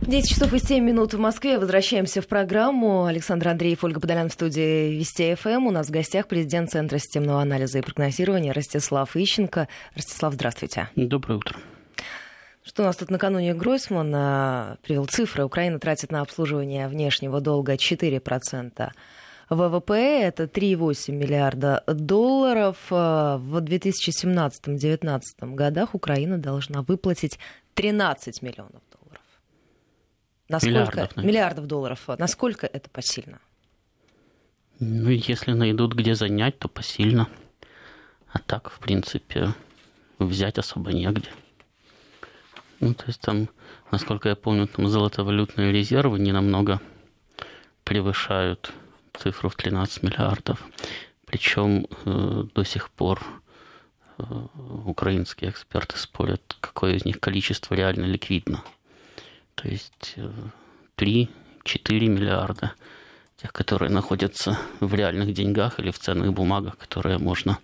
10 часов и 7 минут в Москве. Возвращаемся в программу. Александр Андреев, Ольга Подолян в студии Вести ФМ. У нас в гостях президент Центра системного анализа и прогнозирования Ростислав Ищенко. Ростислав, здравствуйте. Доброе утро. Что у нас тут накануне Гройсман привел цифры. Украина тратит на обслуживание внешнего долга 4% ВВП. Это 3,8 миллиарда долларов. В 2017-2019 годах Украина должна выплатить 13 миллионов. Насколько... Миллиардов, Миллиардов долларов. Насколько это посильно? Ну, если найдут где занять, то посильно. А так, в принципе, взять особо негде. Ну, то есть там, насколько я помню, там золотовалютные резервы не намного превышают цифру в 13 миллиардов. Причем э, до сих пор э, украинские эксперты спорят, какое из них количество реально ликвидно. То есть э, 3-4 миллиарда тех, которые находятся в реальных деньгах или в ценных бумагах, которые можно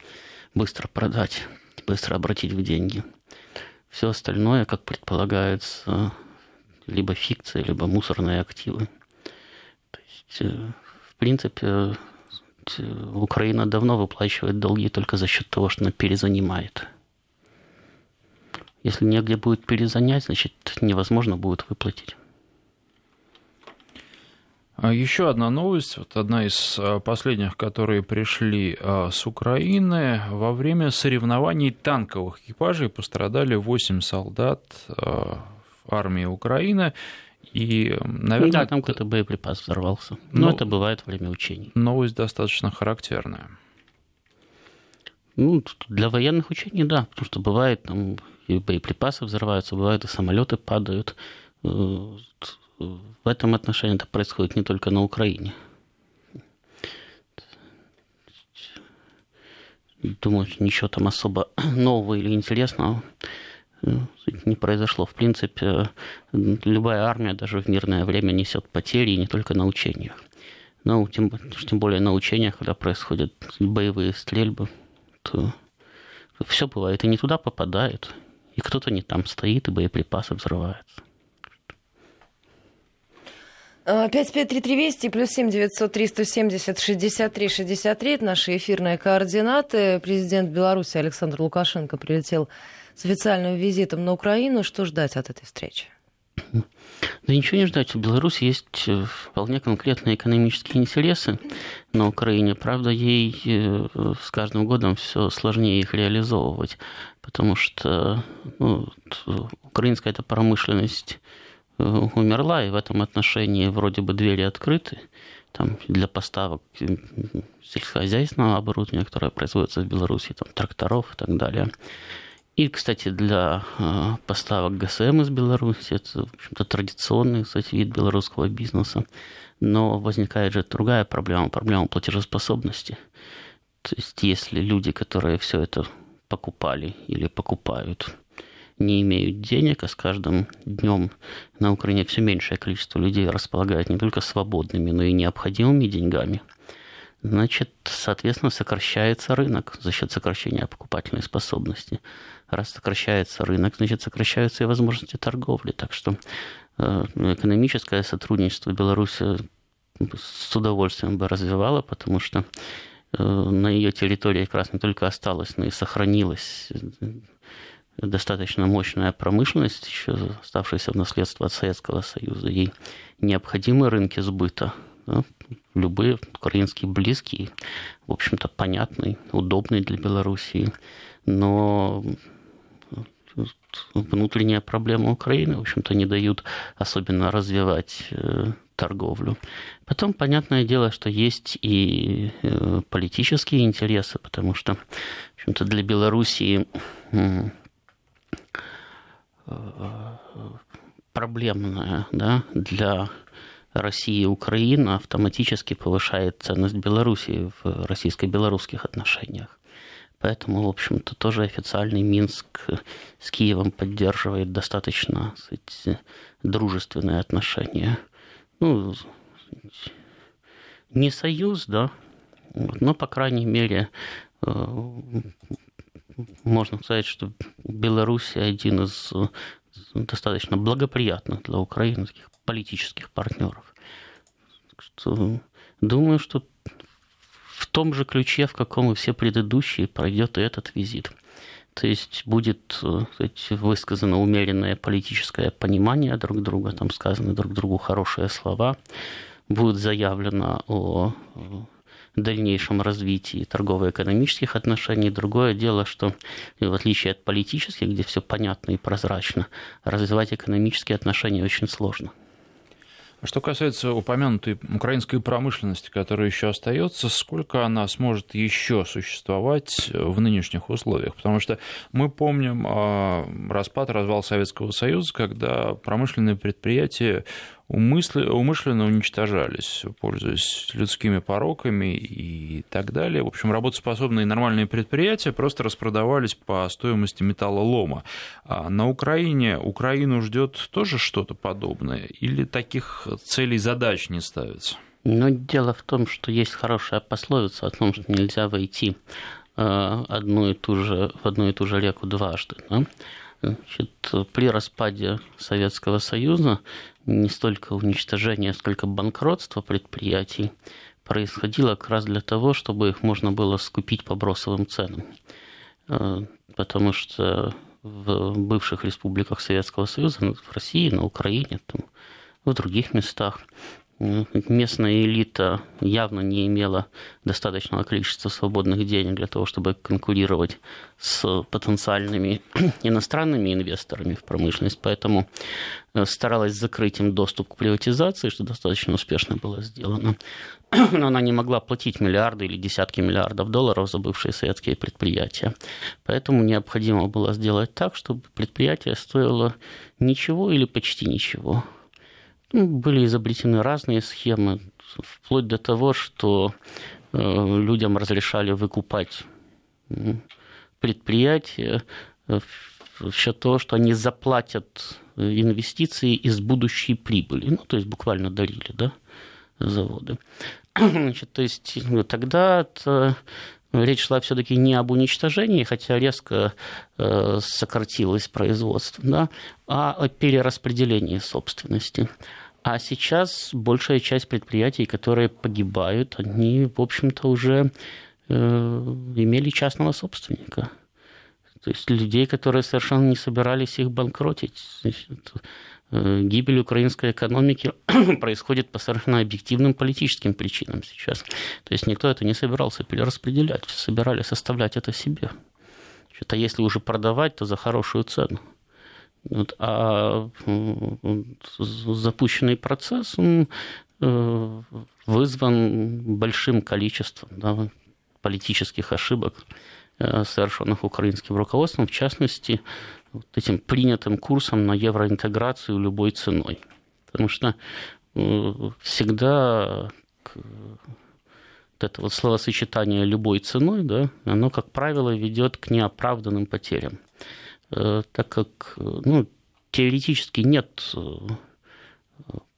быстро продать, быстро обратить в деньги. Все остальное, как предполагается, либо фикция, либо мусорные активы. То есть, э, в принципе, Украина давно выплачивает долги только за счет того, что она перезанимает. Если негде будет перезанять, значит, невозможно будет выплатить. А еще одна новость, вот одна из а, последних, которые пришли а, с Украины. Во время соревнований танковых экипажей пострадали 8 солдат армии Украины. И, наверное, да, там какой-то боеприпас взорвался. Но, Но это бывает во время учений. Новость достаточно характерная. Ну, для военных учений, да, потому что бывает там и боеприпасы взрываются, бывает и самолеты падают. Э, в этом отношении это происходит не только на Украине. Думаю, ничего там особо нового или интересного э, не произошло. В принципе, любая армия даже в мирное время несет потери, и не только на учениях. Но тем, тем более на учениях, когда происходят боевые стрельбы, то все бывает, и не туда попадает, и кто-то не там стоит, и боеприпасы взрываются. 553320 плюс 7 903 170 63 63 это наши эфирные координаты. Президент Беларуси Александр Лукашенко прилетел с официальным визитом на Украину. Что ждать от этой встречи? Да ничего не ждать. У Беларуси есть э, вполне конкретные экономические интересы на Украине. Правда, ей э, с каждым годом все сложнее их реализовывать, потому что ну, украинская эта промышленность Э, умерла, и в этом отношении вроде бы двери открыты там, для поставок сельскохозяйственного оборудования, которое производится в Беларуси, там, тракторов и так далее. И, кстати, для э, поставок ГСМ из Беларуси, это, в общем-то, традиционный, кстати, вид белорусского бизнеса. Но возникает же другая проблема, проблема платежеспособности. То есть, если люди, которые все это покупали или покупают, не имеют денег, а с каждым днем на Украине все меньшее количество людей располагает не только свободными, но и необходимыми деньгами, значит, соответственно, сокращается рынок за счет сокращения покупательной способности. Раз сокращается рынок, значит, сокращаются и возможности торговли. Так что э, экономическое сотрудничество Беларуси с удовольствием бы развивала, потому что э, на ее территории как раз не только осталось, но и сохранилось достаточно мощная промышленность, еще оставшаяся в наследство от Советского Союза. Ей необходимы рынки сбыта. Да? Любые украинские близкие, в общем-то, понятный, удобный для Белоруссии. Но внутренняя проблема Украины, в общем-то, не дают особенно развивать э, торговлю. Потом, понятное дело, что есть и э, политические интересы, потому что, в общем-то, для Белоруссии проблемная да, для России и Украины автоматически повышает ценность Белоруссии в российско-белорусских отношениях. Поэтому, в общем-то, тоже официальный Минск с Киевом поддерживает достаточно сказать, дружественные отношения. Ну, не союз, да, но, по крайней мере, э, можно сказать, что Беларусь один из достаточно благоприятных для Украины таких политических партнеров. Что, думаю, что в том же ключе, в каком и все предыдущие, пройдет и этот визит. То есть будет сказать, высказано умеренное политическое понимание друг друга, там сказаны друг другу хорошие слова, будет заявлено о дальнейшем развитии торгово-экономических отношений. Другое дело, что в отличие от политических, где все понятно и прозрачно, развивать экономические отношения очень сложно. Что касается упомянутой украинской промышленности, которая еще остается, сколько она сможет еще существовать в нынешних условиях? Потому что мы помним а, распад, развал Советского Союза, когда промышленные предприятия умышленно уничтожались, пользуясь людскими пороками и так далее. В общем, работоспособные нормальные предприятия просто распродавались по стоимости металлолома. А на Украине Украину ждет тоже что-то подобное или таких целей задач не ставится? Но дело в том, что есть хорошая пословица о том, что нельзя войти э, одну и ту же, в одну и ту же реку дважды. Да? Значит, при распаде Советского Союза не столько уничтожение, сколько банкротство предприятий происходило как раз для того, чтобы их можно было скупить по бросовым ценам. Э, потому что в бывших республиках Советского Союза, в России, на Украине, там, в других местах местная элита явно не имела достаточного количества свободных денег для того, чтобы конкурировать с потенциальными иностранными инвесторами в промышленность, поэтому э, старалась закрыть им доступ к приватизации, что достаточно успешно было сделано. Но она не могла платить миллиарды или десятки миллиардов долларов за бывшие советские предприятия. Поэтому необходимо было сделать так, чтобы предприятие стоило ничего или почти ничего были изобретены разные схемы, вплоть до того, что э, людям разрешали выкупать предприятия э, в счет того, что они заплатят инвестиции из будущей прибыли. Ну, то есть буквально дарили, да, заводы. Значит, то есть ну, тогда речь шла все-таки не об уничтожении, хотя резко э, сократилось производство, да, а о перераспределении собственности. А сейчас большая часть предприятий, которые погибают, они, в общем-то, уже э, имели частного собственника. То есть людей, которые совершенно не собирались их банкротить. Значит, э, гибель украинской экономики происходит по совершенно объективным политическим причинам сейчас. То есть никто это не собирался перераспределять, все собирались оставлять это себе. А если уже продавать, то за хорошую цену. Вот, а запущенный процесс он э, вызван большим количеством да, политических ошибок, э, совершенных украинским руководством, в частности, вот этим принятым курсом на евроинтеграцию любой ценой. Потому что э, всегда вот это вот словосочетание любой ценой, да, оно, как правило, ведет к неоправданным потерям. Э, так как ну, теоретически нет э,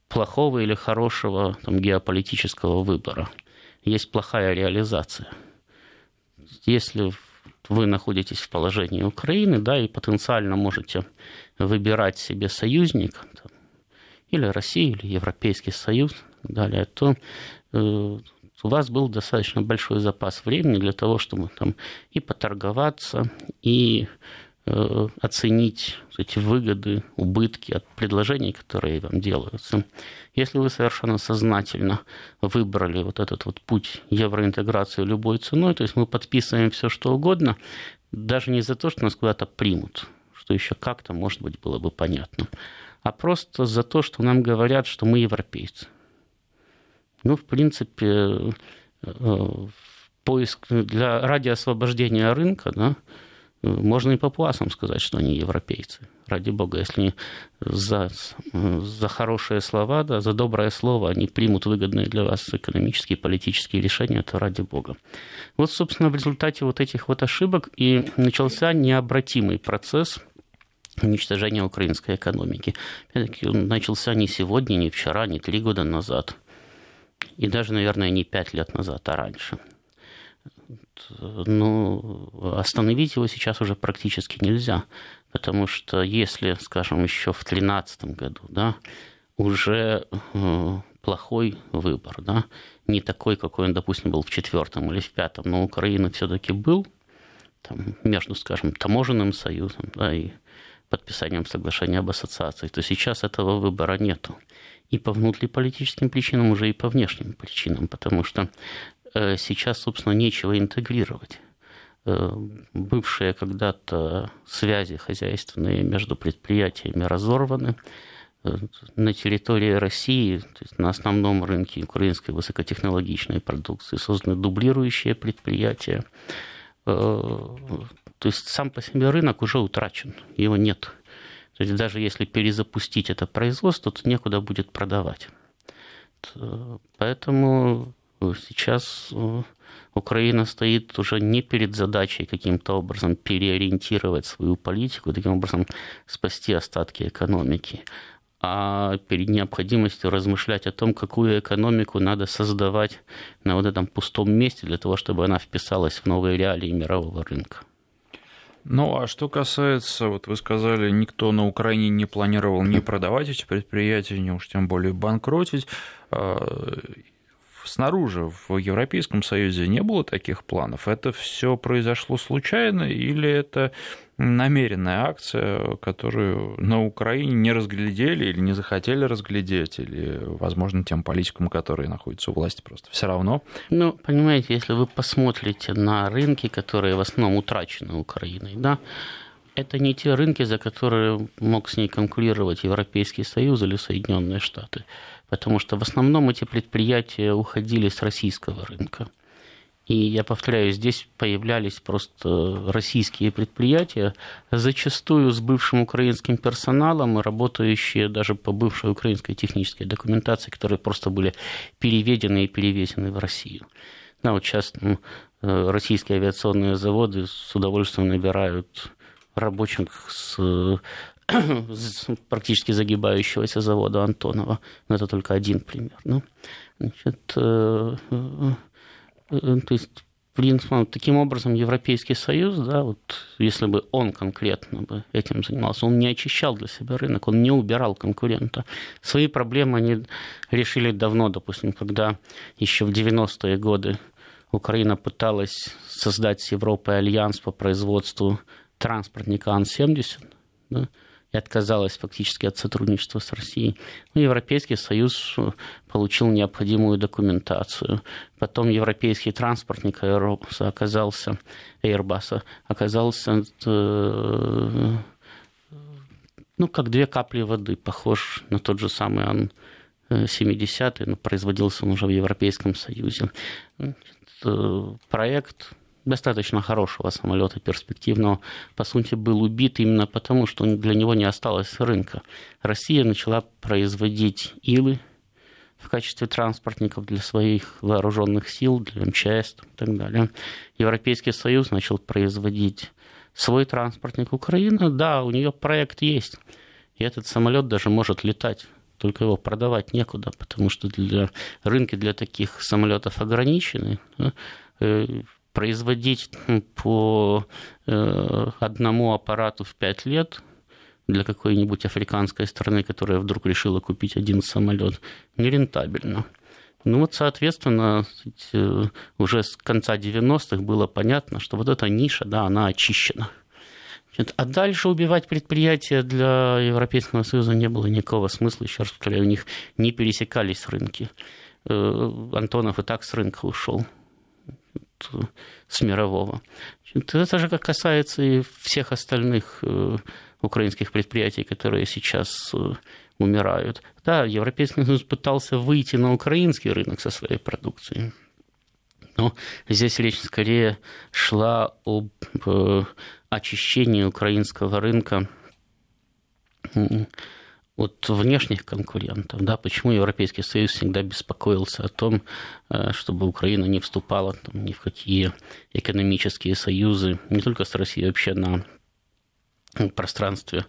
плохого или хорошего там, геополитического выбора. Есть плохая реализация. Если вы находитесь в положении Украины, да, и потенциально можете выбирать себе союзника, там, или Россия, или Европейский Союз, далее, то э, у вас был достаточно большой запас времени для того, чтобы там и поторговаться, и Э, оценить эти выгоды, убытки от предложений, которые вам делаются. Если вы совершенно сознательно выбрали вот этот вот путь евроинтеграции любой ценой, то есть мы подписываем все что угодно, даже не за то, что нас куда-то примут, что еще как-то, может быть, было бы понятно, а просто за то, что нам говорят, что мы европейцы. Ну, в принципе, э, поиск для, ради освобождения рынка, да, можно и папуасам сказать, что они европейцы. Ради бога, если за, за хорошие слова, да, за доброе слово они примут выгодные для вас экономические политические решения, то ради бога. Вот, собственно, в результате вот этих вот ошибок и начался необратимый процесс уничтожения украинской экономики. Опять-таки, он начался не сегодня, не вчера, не три года назад. И даже, наверное, не пять лет назад, а раньше ну, остановить его сейчас уже практически нельзя, Потому что если, скажем, еще в 2013 году, да, уже э, плохой выбор, да, не такой, какой он, допустим, был в четвертом или в пятом, но Украина все-таки был там, между, скажем, таможенным союзом да, и подписанием соглашения об ассоциации, то сейчас этого выбора нету. И по внутриполитическим причинам, уже и по внешним причинам, потому что э, сейчас, собственно, нечего интегрировать. Э, бывшие когда-то связи хозяйственные между предприятиями разорваны. Э, на территории России, то есть на основном рынке украинской высокотехнологичной продукции созданы дублирующие предприятия. Э, то есть сам по себе рынок уже утрачен, его нет. То есть даже если перезапустить это производство, то некуда будет продавать. Поэтому сейчас Украина стоит уже не перед задачей каким-то образом переориентировать свою политику, таким образом спасти остатки экономики, а перед необходимостью размышлять о том, какую экономику надо создавать на вот этом пустом месте для того, чтобы она вписалась в новые реалии мирового рынка. Ну, а что касается, вот вы сказали, никто на Украине не планировал не продавать эти предприятия, не уж тем более банкротить. Снаружи, в Европейском Союзе не было таких планов? Это все произошло случайно или это намеренная акция, которую на Украине не разглядели или не захотели разглядеть, или, возможно, тем политикам, которые находятся у власти, просто все равно? Ну, понимаете, если вы посмотрите на рынки, которые в основном утрачены Украиной, да, это не те рынки, за которые мог с ней конкурировать Европейский Союз или Соединенные Штаты потому что в основном эти предприятия уходили с российского рынка. И я повторяю, здесь появлялись просто российские предприятия, зачастую с бывшим украинским персоналом, работающие даже по бывшей украинской технической документации, которые просто были переведены и перевезены в Россию. Да, вот сейчас ну, э, российские авиационные заводы с удовольствием набирают рабочих с практически загибающегося завода Антонова. Но это только один пример. Ну, значит, э, э, э, то есть, принципе, таким образом Европейский Союз, да, вот если бы он конкретно бы этим занимался, он не очищал для себя рынок, он не убирал конкурента. Свои проблемы они решили давно, допустим, когда еще в 90-е годы Украина пыталась создать с Европой альянс по производству транспортника Ан-70, да, и отказалась фактически от сотрудничества с Россией. Ну, Европейский Союз э, получил необходимую документацию. Потом европейский транспортник Airbus оказался, Airbus оказался э, ну, как две капли воды, похож на тот же самый Ан 70 но производился он уже в Европейском Союзе. Э, проект достаточно хорошего самолета, перспективного, по сути, был убит именно потому, что для него не осталось рынка. Россия начала производить Илы в качестве транспортников для своих вооруженных сил, для МЧС и так далее. Европейский Союз начал производить свой транспортник. Украина, да, у нее проект есть. И этот самолет даже может летать только его продавать некуда, потому что для, рынки для таких самолетов ограничены. Э, производить по э, одному аппарату в пять лет для какой-нибудь африканской страны, которая вдруг решила купить один самолет, нерентабельно. Ну вот, соответственно, э, уже с конца 90-х было понятно, что вот эта ниша, да, она очищена. А дальше убивать предприятия для Европейского Союза не было никакого смысла. Еще раз повторяю, у них не пересекались рынки. Э, Антонов и так с рынка ушел с мирового. Это же касается и всех остальных э, украинских предприятий, которые сейчас э, умирают. Да, Европейский Союз пытался выйти на украинский рынок со своей продукцией. Но здесь речь скорее шла об э, очищении украинского рынка от внешних конкурентов, да, почему Европейский Союз всегда беспокоился о том, э, чтобы Украина не вступала там, ни в какие экономические союзы, не только с Россией, вообще на пространстве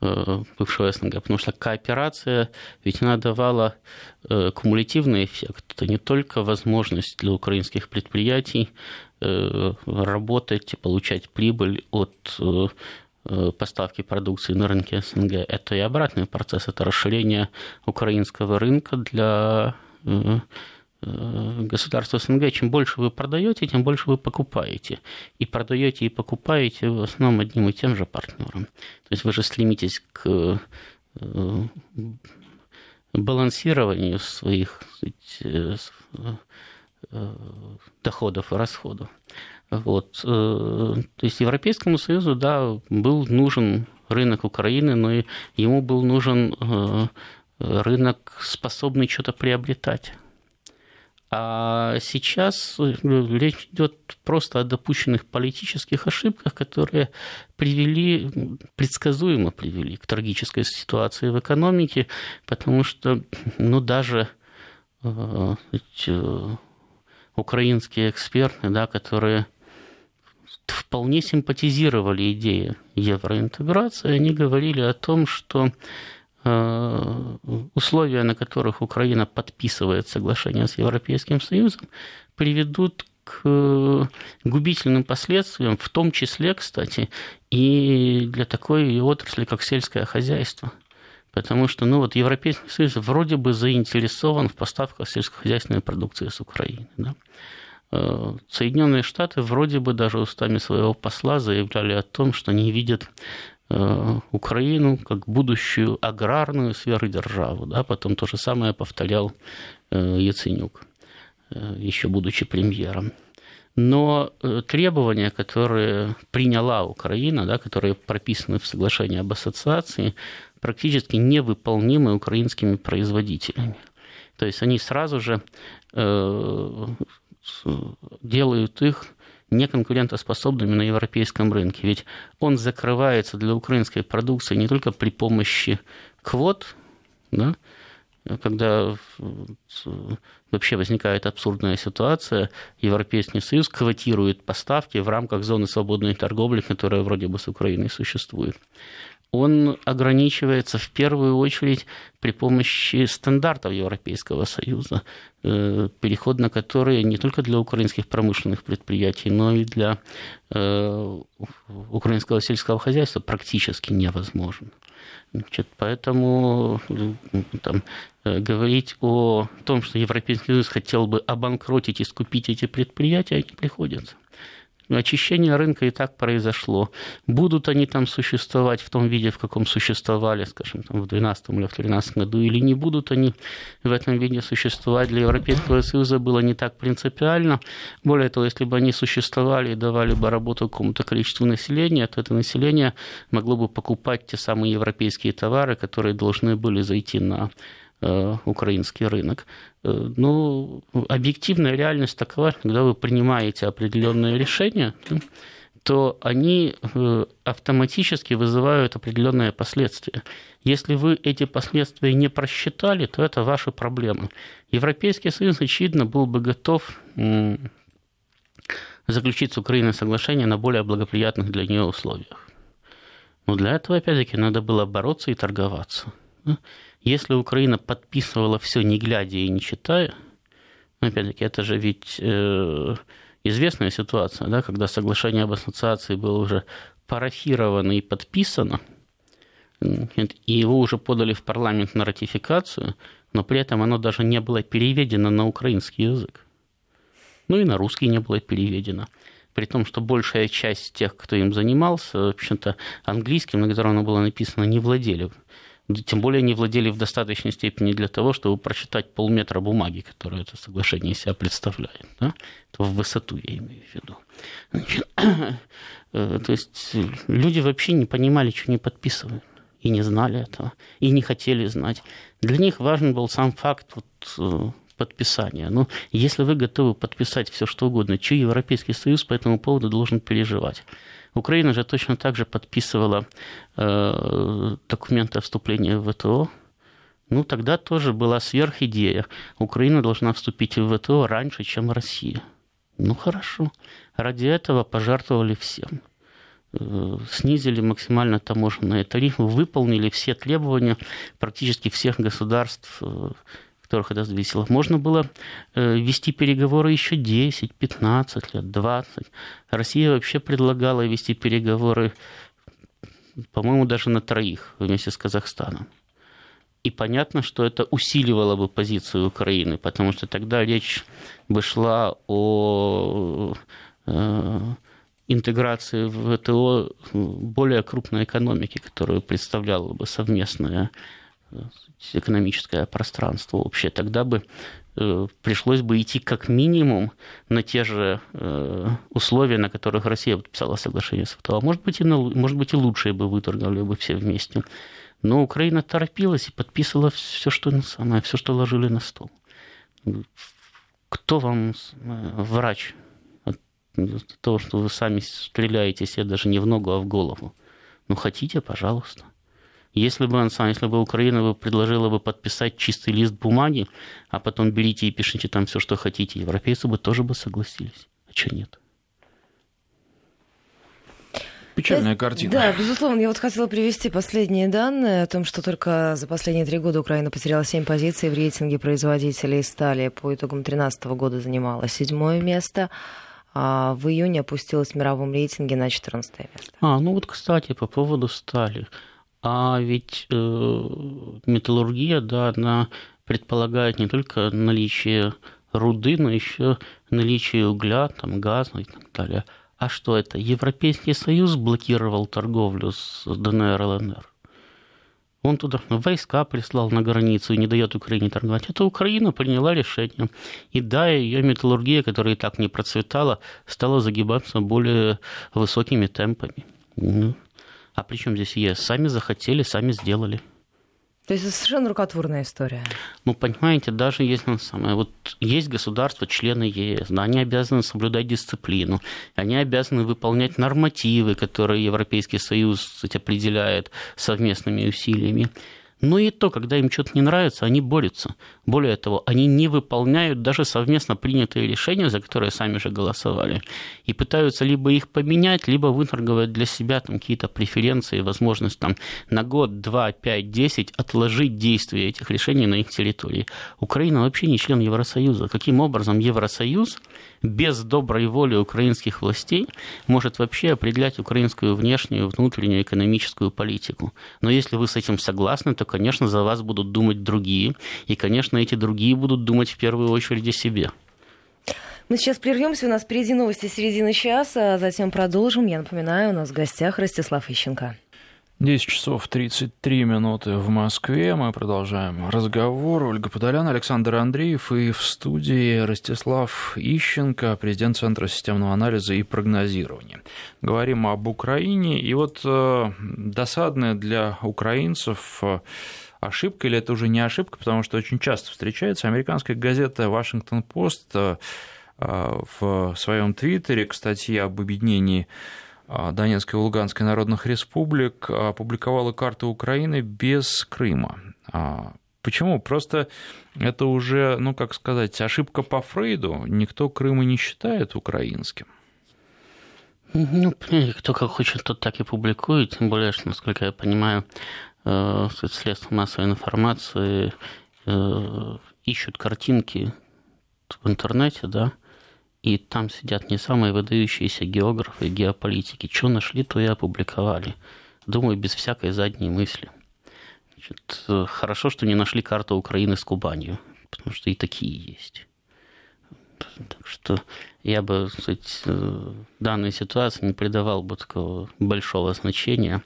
э, бывшего СНГ, потому что кооперация ведь она давала э, кумулятивный эффект. Это не только возможность для украинских предприятий работать и получать прибыль от поставки продукции на рынке СНГ, это и обратный процесс, это расширение украинского рынка для э, государства СНГ. Чем больше вы продаете, тем больше вы покупаете. И продаете и покупаете в основном одним и тем же партнером. То есть вы же стремитесь к балансированию своих доходов и расходов. Вот. Э, то есть Европейскому Союзу, да, был нужен рынок Украины, но ему был нужен э, рынок, способный что-то приобретать. А сейчас э, речь идет просто о допущенных политических ошибках, которые привели, предсказуемо привели к трагической ситуации в экономике, потому что ну, даже украинские эксперты, да, которые вполне симпатизировали идее евроинтеграции, они говорили о том, что э, условия, на которых Украина подписывает соглашение с Европейским Союзом, приведут к губительным последствиям, в том числе, кстати, и для такой отрасли, как сельское хозяйство. Потому что ну, вот Европейский Союз вроде бы заинтересован в поставках сельскохозяйственной продукции с Украины. Да? Э, Соединенные Штаты вроде бы даже устами своего посла заявляли о том, что они видят э, Украину как будущую аграрную сверхдержаву. Да? Потом то же самое повторял э, Яценюк, еще будучи премьером. Но требования, которые приняла Украина, да, которые прописаны в соглашении об ассоциации, практически невыполнимы украинскими производителями. То есть они сразу же делают их неконкурентоспособными на европейском рынке. Ведь он закрывается для украинской продукции не только при помощи квот, да, когда вообще возникает абсурдная ситуация, Европейский Союз квотирует поставки в рамках зоны свободной торговли, которая вроде бы с Украиной существует он ограничивается в первую очередь при помощи стандартов Европейского Союза, э, переход на которые не только для украинских промышленных предприятий, но и для э, украинского сельского хозяйства практически невозможен. Значит, поэтому там, э, говорить о том, что Европейский Союз хотел бы обанкротить и скупить эти предприятия, не приходится. Очищение рынка и так произошло. Будут они там существовать в том виде, в каком существовали, скажем, там, в 2012 или в 2013 году, или не будут они в этом виде существовать, для Европейского Союза было не так принципиально. Более того, если бы они существовали и давали бы работу какому-то количеству населения, то это население могло бы покупать те самые европейские товары, которые должны были зайти на украинский рынок. Э, ну, объективная реальность такова, когда вы принимаете определенные решения, то они э, автоматически вызывают определенные последствия. Если вы эти последствия не просчитали, то это ваши проблемы. Европейский Союз, очевидно, был бы готов заключить с Украиной соглашение на более благоприятных для нее условиях. Но для этого, опять-таки, надо было бороться и торговаться. Если Украина подписывала все не глядя и не читая, ну, опять-таки, это же ведь э, известная ситуация, да, когда соглашение об ассоциации было уже парафировано и подписано, и его уже подали в парламент на ратификацию, но при этом оно даже не было переведено на украинский язык. Ну и на русский не было переведено. При том, что большая часть тех, кто им занимался, в общем-то, английским, на котором оно было написано, не владели тем более не владели в достаточной степени для того, чтобы прочитать полметра бумаги, которую это соглашение из себя представляет. Да? Это в высоту я имею в виду. Э, то есть люди вообще не понимали, что не подписывают, и не знали этого, и не хотели знать. Для них важен был сам факт вот, э, подписания. Но если вы готовы подписать все что угодно, что Европейский Союз по этому поводу должен переживать? Украина же точно так же подписывала э, документы о вступлении в ВТО. Ну, тогда тоже была сверхидея. Украина должна вступить в ВТО раньше, чем Россия. Ну, хорошо. Ради этого пожертвовали всем. Э, снизили максимально таможенные тарифы, выполнили все требования практически всех государств э, которых это зависело. Можно было э, вести переговоры еще 10, 15 лет, 20. Россия вообще предлагала вести переговоры по-моему, даже на троих вместе с Казахстаном. И понятно, что это усиливало бы позицию Украины, потому что тогда речь бы шла о э, интеграции в ВТО более крупной экономики, которую представляло бы совместное э, экономическое пространство общее. Тогда бы э, пришлось бы идти как минимум на те же условия, на которых Россия подписала соглашение с ВТО. А может быть, и, на, может быть, и лучшие бы выторговали бы все вместе. Но Украина торопилась и подписывала все, что самое, все, что ложили на стол. Кто вам врач от того, что вы сами стреляете себе даже не в ногу, а в голову? Ну, хотите, пожалуйста. Если бы, он сам, если бы Украина бы предложила бы подписать чистый лист бумаги, а потом берите и пишите там все, что хотите, европейцы бы тоже бы согласились. А что нет? Печальная картина. Да, безусловно. Я вот хотела привести последние данные о том, что только за последние три года Украина потеряла семь позиций в рейтинге производителей стали. По итогам 2013 года занимала седьмое место. А в июне опустилась в мировом рейтинге на 14 место. А, ну вот, кстати, по поводу стали. А ведь э, металлургия, да, она предполагает не только наличие руды, но еще наличие угля, там, газа и так далее. А что это? Европейский Союз блокировал торговлю с ДНР и ЛНР. Он туда войска прислал на границу и не дает Украине торговать. Это Украина приняла решение. И да, ее металлургия, которая и так не процветала, стала загибаться более высокими темпами. А при чем здесь ЕС? Сами захотели, сами сделали. То есть это совершенно рукотворная история. Ну, понимаете, даже если самое, вот есть государства, члены ЕС, да, они обязаны соблюдать дисциплину, они обязаны выполнять нормативы, которые Европейский Союз кстати, определяет совместными усилиями. Но и то, когда им что-то не нравится, они борются. Более того, они не выполняют даже совместно принятые решения, за которые сами же голосовали, и пытаются либо их поменять, либо выторговать для себя там какие-то преференции, возможность там на год, два, пять, десять отложить действие этих решений на их территории. Украина вообще не член Евросоюза. Каким образом Евросоюз без доброй воли украинских властей может вообще определять украинскую внешнюю, внутреннюю экономическую политику? Но если вы с этим согласны, то, конечно, за вас будут думать другие, и, конечно, эти другие будут думать в первую очередь о себе. Мы сейчас прервемся. У нас впереди новости середины часа, а затем продолжим. Я напоминаю, у нас в гостях Ростислав Ищенко. 10 часов 33 минуты в Москве. Мы продолжаем разговор. Ольга Подолян, Александр Андреев и в студии Ростислав Ищенко, президент Центра системного анализа и прогнозирования. Говорим об Украине. И вот э, досадное для украинцев э, ошибка или это уже не ошибка, потому что очень часто встречается. Американская газета «Вашингтон-Пост» э, в своем твиттере к статье об объединении э, Донецкой и Луганской народных республик опубликовала карту Украины без Крыма. А, почему? Просто это уже, ну, как сказать, ошибка по Фрейду. Никто Крыма не считает украинским. Ну, кто как хочет, тот так и публикует. Тем более, что, насколько я понимаю, Э, средств массовой информации э, ищут картинки в интернете, да, и там сидят не самые выдающиеся географы и геополитики. Что нашли, то и опубликовали. Думаю, без всякой задней мысли. Значит, э, хорошо, что не нашли карту Украины с Кубанью, потому что и такие есть. Так что я бы, кстати, данной ситуации не придавал бы такого большого значения.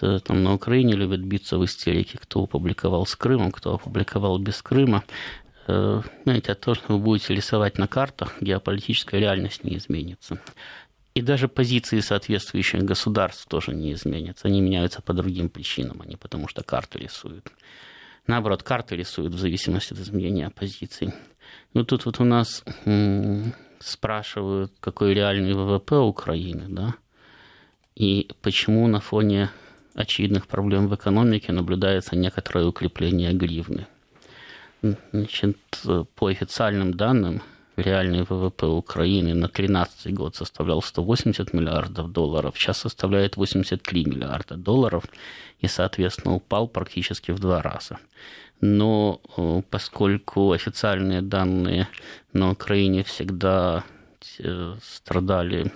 Э, там на Украине любят биться в истерике, кто опубликовал с Крымом, кто опубликовал без Крыма. Э, знаете, то, что вы будете рисовать на картах, геополитическая реальность не изменится. И даже позиции соответствующих государств тоже не изменятся. Они меняются по другим причинам, а не потому, что карты рисуют. Наоборот, карты рисуют в зависимости от изменения позиций. Ну, тут вот у нас м- спрашивают, какой реальный ВВП Украины, да, и почему на фоне очевидных проблем в экономике наблюдается некоторое укрепление гривны. Значит, по официальным данным, реальный ВВП Украины на 2013 год составлял 180 миллиардов долларов, сейчас составляет 83 миллиарда долларов и, соответственно, упал практически в два раза. Но э, поскольку официальные данные на Украине всегда э, страдали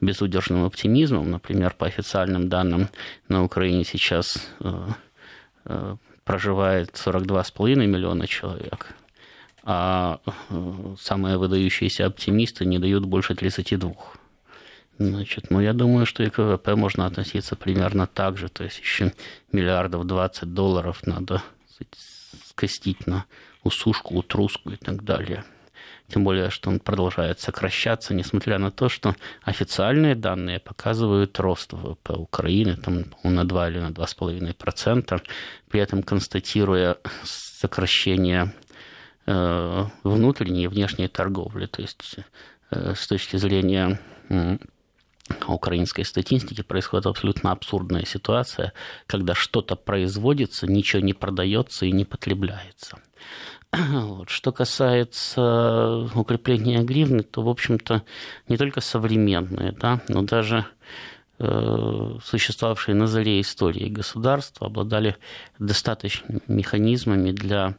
безудержным оптимизмом. Например, по официальным данным на Украине сейчас проживает 42,5 миллиона человек, а самые выдающиеся оптимисты не дают больше 32. Значит, ну, я думаю, что и к ВВП можно относиться примерно так же. То есть еще миллиардов 20 долларов надо скостить на усушку, утруску и так далее. Тем более, что он продолжает сокращаться, несмотря на то, что официальные данные показывают рост ВВП Украины там, на 2 или на 2,5%, при этом констатируя сокращение э, внутренней и внешней торговли. То есть э, с точки зрения украинской статистики происходит абсолютно абсурдная ситуация, когда что-то производится, ничего не продается и не потребляется. Вот. Что касается укрепления гривны, то, в общем-то, не только современные, да, но даже э, существовавшие на заре истории государства обладали достаточными механизмами для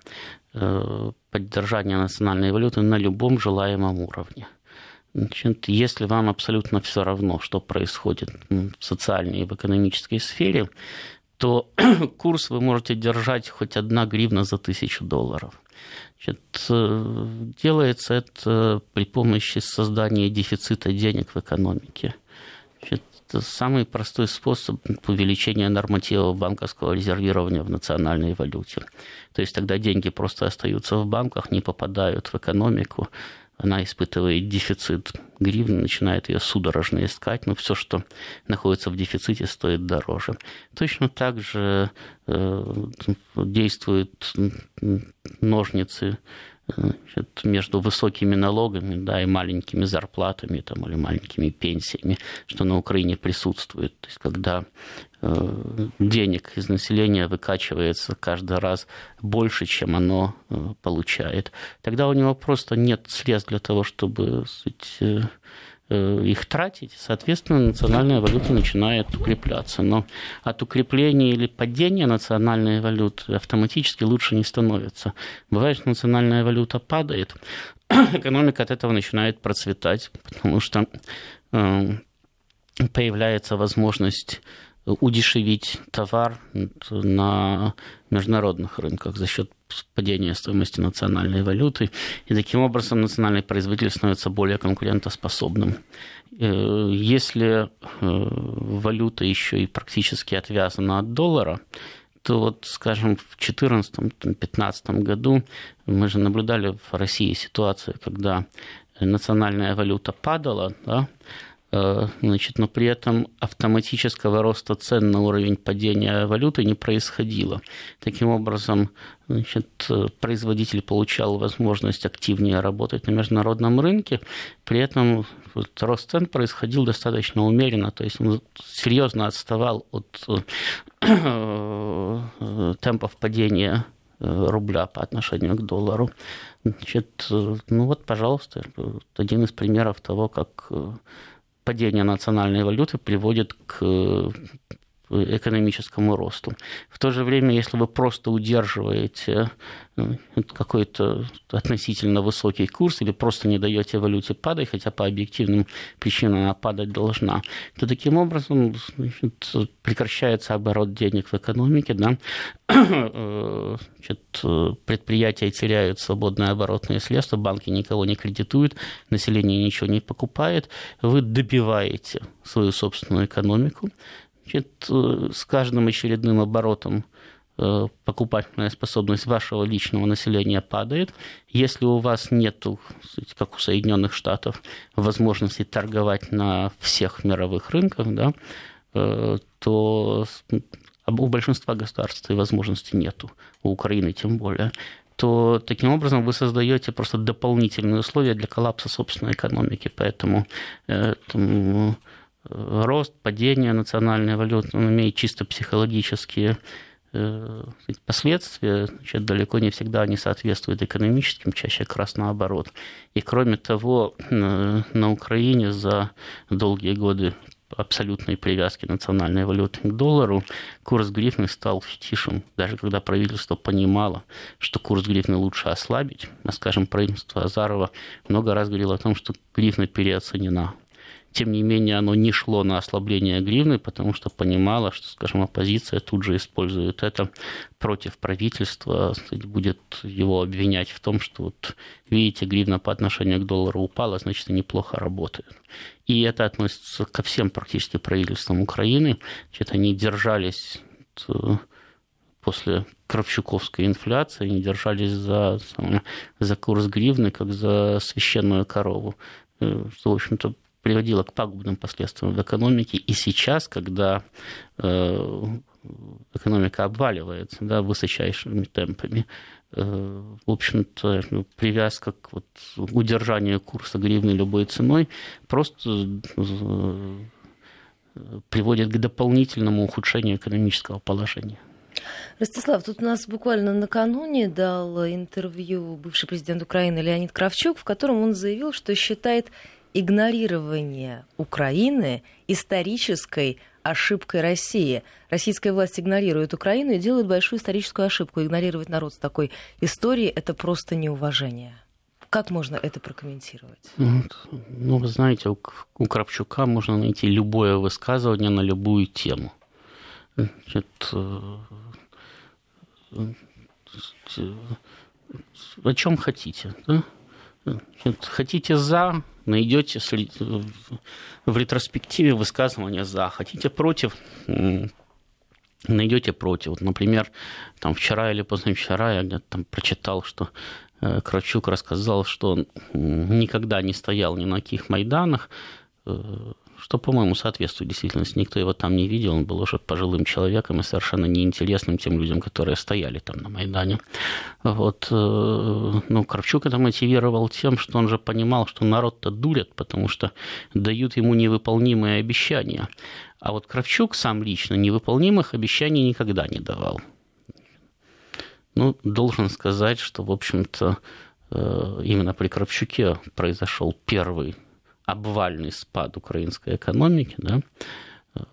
э, поддержания национальной валюты на любом желаемом уровне. Значит, если вам абсолютно все равно, что происходит в социальной и в экономической сфере, то курс вы можете держать хоть одна гривна за тысячу долларов. Значит, э, делается это при помощи создания дефицита денег в экономике. Значит, самый простой способ увеличения нормативов банковского резервирования в национальной валюте. То есть тогда деньги просто остаются в банках, не попадают в экономику, она испытывает дефицит гривны, начинает ее судорожно искать, но все, что находится в дефиците, стоит дороже. Точно так же э, действуют ножницы значит, между высокими налогами да, и маленькими зарплатами там, или маленькими пенсиями, что на Украине присутствует. То есть, когда э, денег из населения выкачивается каждый раз больше, чем оно э, получает, тогда у него просто нет средств для того, чтобы сказать, э, их тратить, соответственно, национальная валюта начинает укрепляться. Но от укрепления или падения национальной валюты автоматически лучше не становится. Бывает, что национальная валюта падает, экономика от этого начинает процветать, потому что э, появляется возможность удешевить товар на международных рынках за счет падения стоимости национальной валюты. И таким образом национальный производитель становится более конкурентоспособным. Э, если э, валюта еще и практически отвязана от доллара, то вот, скажем, в 2014-2015 году мы же наблюдали в России ситуацию, когда национальная валюта падала, да, значит, но при этом автоматического роста цен на уровень падения валюты не происходило. Таким образом, значит, производитель получал возможность активнее работать на международном рынке, при этом вот, рост цен происходил достаточно умеренно, то есть он серьезно отставал от э, темпов падения э, рубля по отношению к доллару. Значит, ну вот, пожалуйста, один из примеров того, как падение национальной валюты приводит к э, экономическому росту. В то же время, если вы просто удерживаете ну, какой-то относительно высокий курс или просто не даете валюте падать, хотя по объективным причинам она падать должна, то таким образом значит, прекращается оборот денег в экономике, да? значит, предприятия теряют свободные оборотные средства, банки никого не кредитуют, население ничего не покупает, вы добиваете свою собственную экономику, значит, с каждым очередным оборотом Э, покупательная способность вашего личного населения падает. Если у вас нет, как у Соединенных Штатов, возможности торговать на всех мировых рынках, да, э, то у большинства государств и возможности нету, у Украины тем более то таким образом вы создаете просто дополнительные условия для коллапса собственной экономики. Поэтому э, рост, падение национальной валюты он имеет чисто психологические Э, последствия значит, далеко не всегда не соответствуют экономическим, чаще как раз наоборот. И кроме того, на Украине за долгие годы абсолютной привязки национальной валюты к доллару, курс гривны стал фетишем. Даже когда правительство понимало, что курс гривны лучше ослабить, а, скажем, правительство Азарова много раз говорило о том, что гривна переоценена. Тем не менее, оно не шло на ослабление гривны, потому что понимало, что, скажем, оппозиция тут же использует это против правительства, будет его обвинять в том, что вот видите, гривна по отношению к доллару упала, значит, они плохо работают. И это относится ко всем практически правительствам Украины. Значит, они держались э, после Кравчуковской инфляции, они держались за, за курс гривны, как за священную корову. Э, что, в общем-то, приводило к пагубным последствиям в экономике. И сейчас, когда э, экономика обваливается да, высочайшими темпами, э, в общем-то, ну, привязка к вот, удержанию курса гривны любой ценой просто э, приводит к дополнительному ухудшению экономического положения. Ростислав, тут у нас буквально накануне дал интервью бывший президент Украины Леонид Кравчук, в котором он заявил, что считает игнорирование Украины исторической ошибкой России. Российская власть игнорирует Украину и делает большую историческую ошибку. Игнорировать народ с такой историей – это просто неуважение. Как можно это прокомментировать? Ну, вы знаете, у, у Кравчука можно найти любое высказывание на любую тему. Значит, э, э, о чем хотите? Да? Значит, хотите за, найдете в ретроспективе высказывания за. Хотите против, найдете против. Вот, например, там вчера или позавчера я где-то там прочитал, что э, Кравчук рассказал, что он никогда не стоял ни на каких Майданах, э, что, по-моему, соответствует действительности. Никто его там не видел, он был уже пожилым человеком и совершенно неинтересным тем людям, которые стояли там на Майдане. Вот, э, ну, Кравчук это мотивировал тем, что он же понимал, что народ-то дурят, потому что дают ему невыполнимые обещания. А вот Кравчук сам лично невыполнимых обещаний никогда не давал. Ну, должен сказать, что, в общем-то, э, именно при Кравчуке произошел первый обвальный спад украинской экономики, да,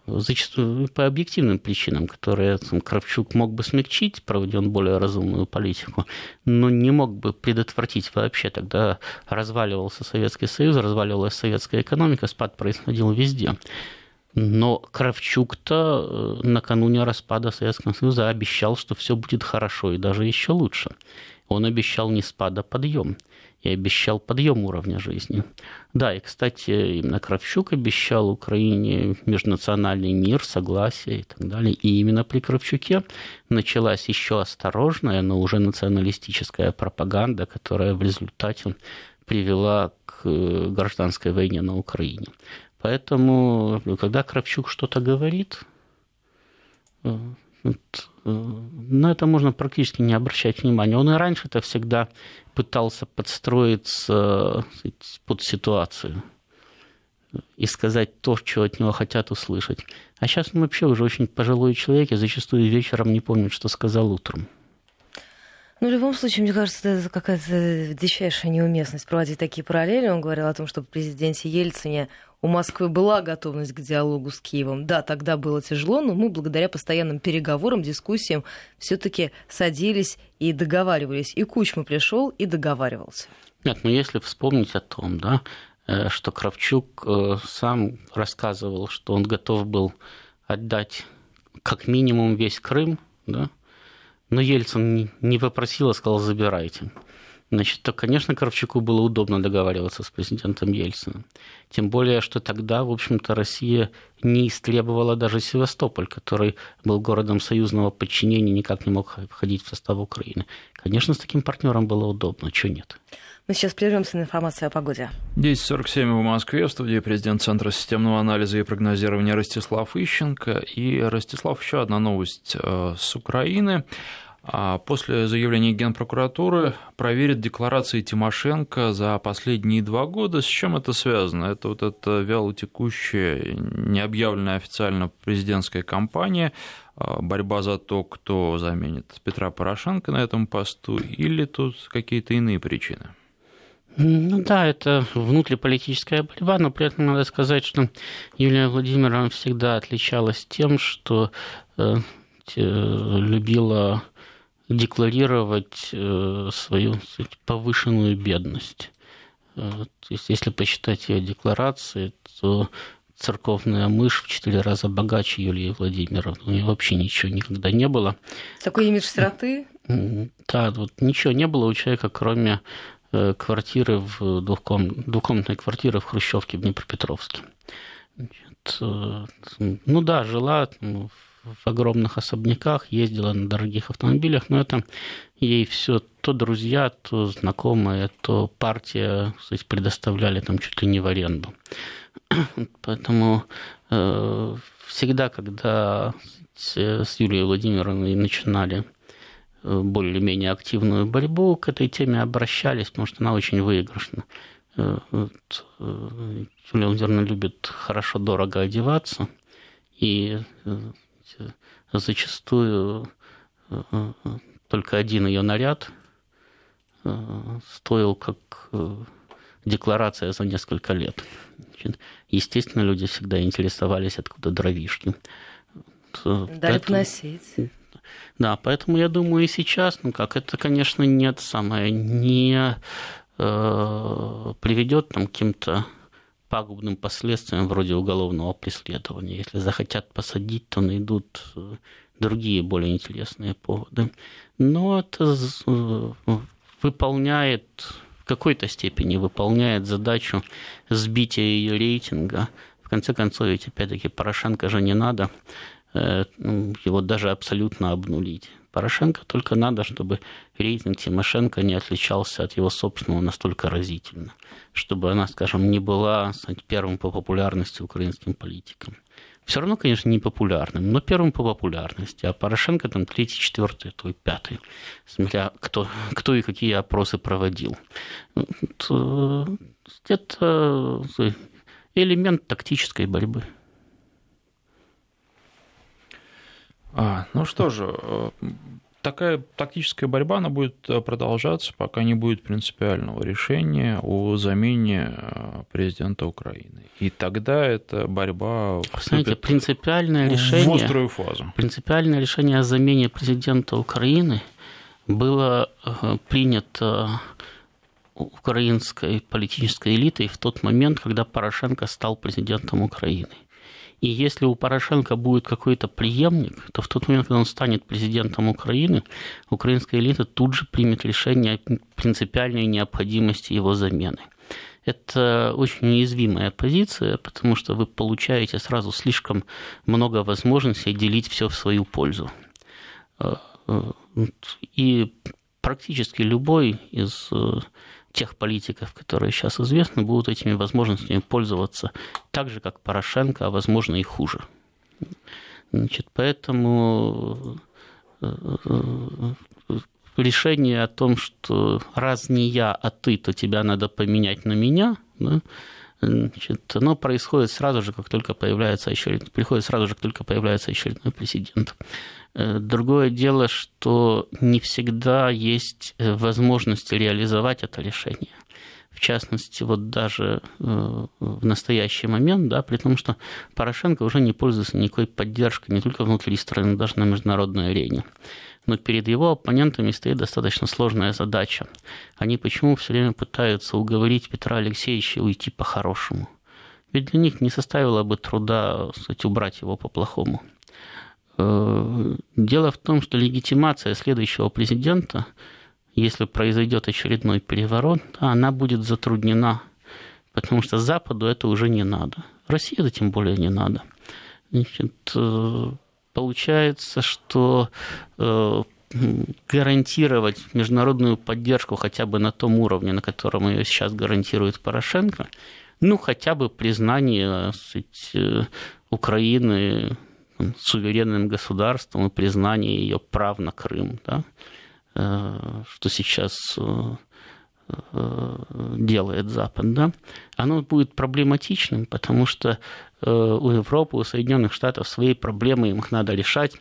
зачастую по объективным причинам, которые там, Кравчук мог бы смягчить, проводя он более разумную политику, но не мог бы предотвратить вообще. Тогда разваливался Советский Союз, разваливалась советская экономика, спад происходил везде. Но Кравчук-то э, накануне распада Советского Союза обещал, что все будет хорошо и даже еще лучше. Он обещал не спад, а подъем и обещал подъем уровня жизни. Да, и, кстати, именно Кравчук обещал Украине межнациональный мир, согласие и так далее. И именно при Кравчуке началась еще осторожная, но уже националистическая пропаганда, которая в результате привела к э, гражданской войне на Украине. Поэтому, когда Кравчук что-то говорит, э, вот, э, на это можно практически не обращать внимания. Он и раньше-то всегда пытался подстроиться сказать, под ситуацию и сказать то, что от него хотят услышать. А сейчас он вообще уже очень пожилой человек и зачастую вечером не помнит, что сказал утром. Ну, в любом случае, мне кажется, это какая-то дичайшая неуместность проводить такие параллели. Он говорил о том, что при президенте Ельцине у Москвы была готовность к диалогу с Киевом. Да, тогда было тяжело, но мы благодаря постоянным переговорам, дискуссиям все-таки садились и договаривались. И Кучма пришел и договаривался. Нет, ну если вспомнить о том, да, э, что Кравчук э, сам рассказывал, что он готов был отдать как минимум весь Крым, да, но Ельцин не попросил, а сказал, забирайте значит, то, конечно, Кравчуку было удобно договариваться с президентом Ельциным. Тем более, что тогда, в общем-то, Россия не истребовала даже Севастополь, который был городом союзного подчинения, никак не мог входить в состав Украины. Конечно, с таким партнером было удобно, что нет. Мы сейчас прервемся на информацию о погоде. 10.47 в Москве, в студии президент Центра системного анализа и прогнозирования Ростислав Ищенко. И, Ростислав, еще одна новость э, с Украины. А после заявления Генпрокуратуры проверят декларации Тимошенко за последние два года. С чем это связано? Это вот эта вялотекущая, необъявленная официально президентская кампания, а, борьба за то, кто заменит Петра Порошенко на этом посту, или тут какие-то иные причины? Ну да, это внутриполитическая борьба, но при этом надо сказать, что Юлия Владимировна всегда отличалась тем, что э, любила декларировать э, свою сказать, повышенную бедность. То есть, если посчитать ее декларации, то церковная мышь в четыре раза богаче Юлии Владимировны. У нее вообще ничего никогда не было. Такой имидж сироты? Да, вот ничего не было у человека, кроме э, квартиры в двухком... двухкомнатной квартиры в Хрущевке в Днепропетровске. Значит, э, ну да, жила ну, в огромных особняках, ездила на дорогих автомобилях, но это ей все то друзья, то знакомые, то партия кстати, предоставляли там чуть ли не в аренду. Поэтому э, всегда, когда с Юлией Владимировной начинали э, более-менее активную борьбу, к этой теме обращались, потому что она очень выигрышна. Э, вот, э, Юлия Владимировна любит хорошо, дорого одеваться, и зачастую только один ее наряд стоил как декларация за несколько лет. Естественно, люди всегда интересовались, откуда дровишки. Дали поэтому, носить. Да, поэтому я думаю и сейчас, ну как, это, конечно, нет самое, не э, приведет там, к каким-то пагубным последствиям вроде уголовного преследования. Если захотят посадить, то найдут э, другие более интересные поводы. Но это э, выполняет в какой-то степени выполняет задачу сбития ее рейтинга. В конце концов, ведь опять-таки Порошенко же не надо его даже абсолютно обнулить. Порошенко только надо, чтобы рейтинг Тимошенко не отличался от его собственного настолько разительно, чтобы она, скажем, не была первым по популярности украинским политиком все равно, конечно, не популярным, но первым по популярности, а Порошенко там третий, четвертый, то и пятый, смотря кто, кто и какие опросы проводил. Это элемент тактической борьбы. А, ну что же, такая тактическая борьба, она будет э, продолжаться, пока не будет принципиального решения о замене э, президента Украины. И тогда эта борьба Знаете, принципиальное решение, в острую фазу. Принципиальное решение о замене президента Украины было э, принято украинской политической элитой в тот момент, когда Порошенко стал президентом Украины. И если у Порошенко будет какой-то преемник, то в тот момент, когда он станет президентом Украины, украинская элита тут же примет решение о принципиальной необходимости его замены. Это очень уязвимая позиция, потому что вы получаете сразу слишком много возможностей делить все в свою пользу. И практически любой из тех политиков, которые сейчас известны, будут этими возможностями пользоваться так же, как Порошенко, а возможно и хуже. Значит, поэтому э, э, решение о том, что раз не я, а ты, то тебя надо поменять на меня, да, значит, оно происходит сразу же, как только появляется очередной, приходит сразу же, как только появляется очередной президент. Э, другое дело, что не всегда есть э, возможность реализовать это решение. В частности, вот даже э, в настоящий момент, да, при том, что Порошенко уже не пользуется никакой поддержкой не только внутри страны, но даже на международной арене. Но перед его оппонентами стоит достаточно сложная задача. Они почему все время пытаются уговорить Петра Алексеевича уйти по-хорошему? Ведь для них не составило бы труда кстати, убрать его по-плохому. Э, дело в том, что легитимация следующего президента, если произойдет очередной переворот, она будет затруднена, потому что Западу это уже не надо. России это тем более не надо. Значит, э, получается, что э, гарантировать международную поддержку хотя бы на том уровне, на котором ее сейчас гарантирует Порошенко, ну, хотя бы признание сказать, Украины суверенным государством и признание ее прав на Крым, да, э, что сейчас э, э, делает Запад, да, оно будет проблематичным, потому что у Европы, у Соединенных Штатов свои проблемы, им их надо решать,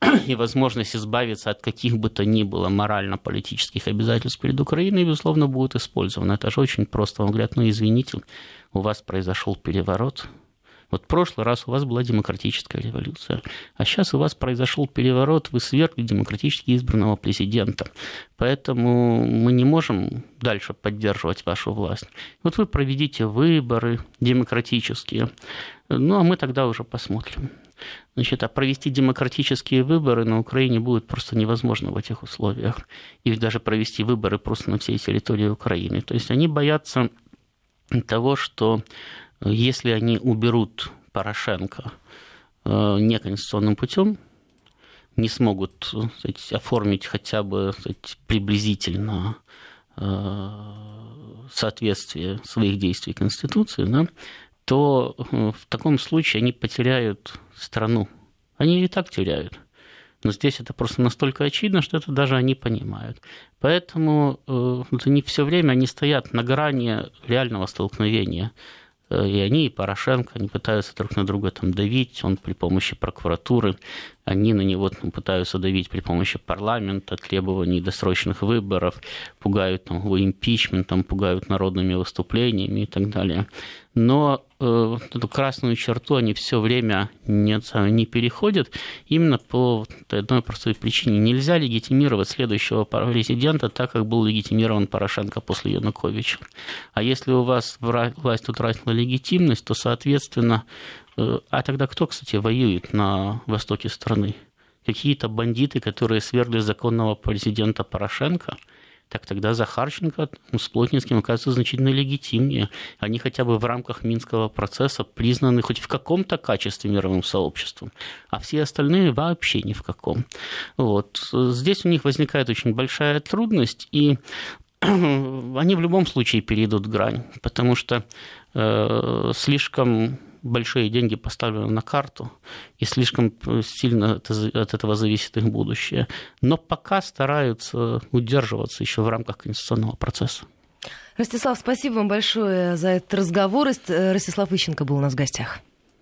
и возможность избавиться от каких бы то ни было морально-политических обязательств перед Украиной, безусловно, будет использована. Это же очень просто. Вам говорят, ну, извините, у вас произошел переворот, Вот в прошлый раз у вас была демократическая революция, а сейчас у вас произошел переворот, вы свергли демократически избранного президента. Поэтому мы не можем дальше поддерживать вашу власть. Вот вы проведите выборы демократические, ну а мы тогда уже посмотрим. Значит, а провести демократические выборы на Украине будет просто невозможно в этих условиях. Или даже провести выборы просто на всей территории Украины. То есть они боятся того, что если они уберут Порошенко э, неконституционным путем, не смогут сказать, оформить хотя бы сказать, приблизительно э, соответствие своих действий Конституции, да, то в таком случае они потеряют страну. Они и так теряют. Но здесь это просто настолько очевидно, что это даже они понимают. Поэтому э, они все время они стоят на грани реального столкновения. Э, и они, и Порошенко, они пытаются друг на друга там давить, он при помощи прокуратуры, они на него там, пытаются давить при помощи парламента, требований досрочных выборов, пугают там, его импичментом, пугают народными выступлениями и так далее но э, эту красную черту они все время не, не переходят именно по одной простой причине. Нельзя легитимировать следующего президента так, как был легитимирован Порошенко после Януковича. А если у вас власть утратила легитимность, то, соответственно, э, а тогда кто, кстати, воюет на востоке страны? Какие-то бандиты, которые свергли законного президента Порошенко – так тогда Захарченко с Плотницким оказывается значительно легитимнее. Они хотя бы в рамках Минского процесса признаны хоть в каком-то качестве мировым сообществом, а все остальные вообще ни в каком. Вот. Здесь у них возникает очень большая трудность, и они в любом случае перейдут грань, потому что э, слишком большие деньги поставлены на карту, и слишком сильно от этого зависит их будущее. Но пока стараются удерживаться еще в рамках конституционного процесса. Ростислав, спасибо вам большое за этот разговор. Ростислав Ищенко был у нас в гостях.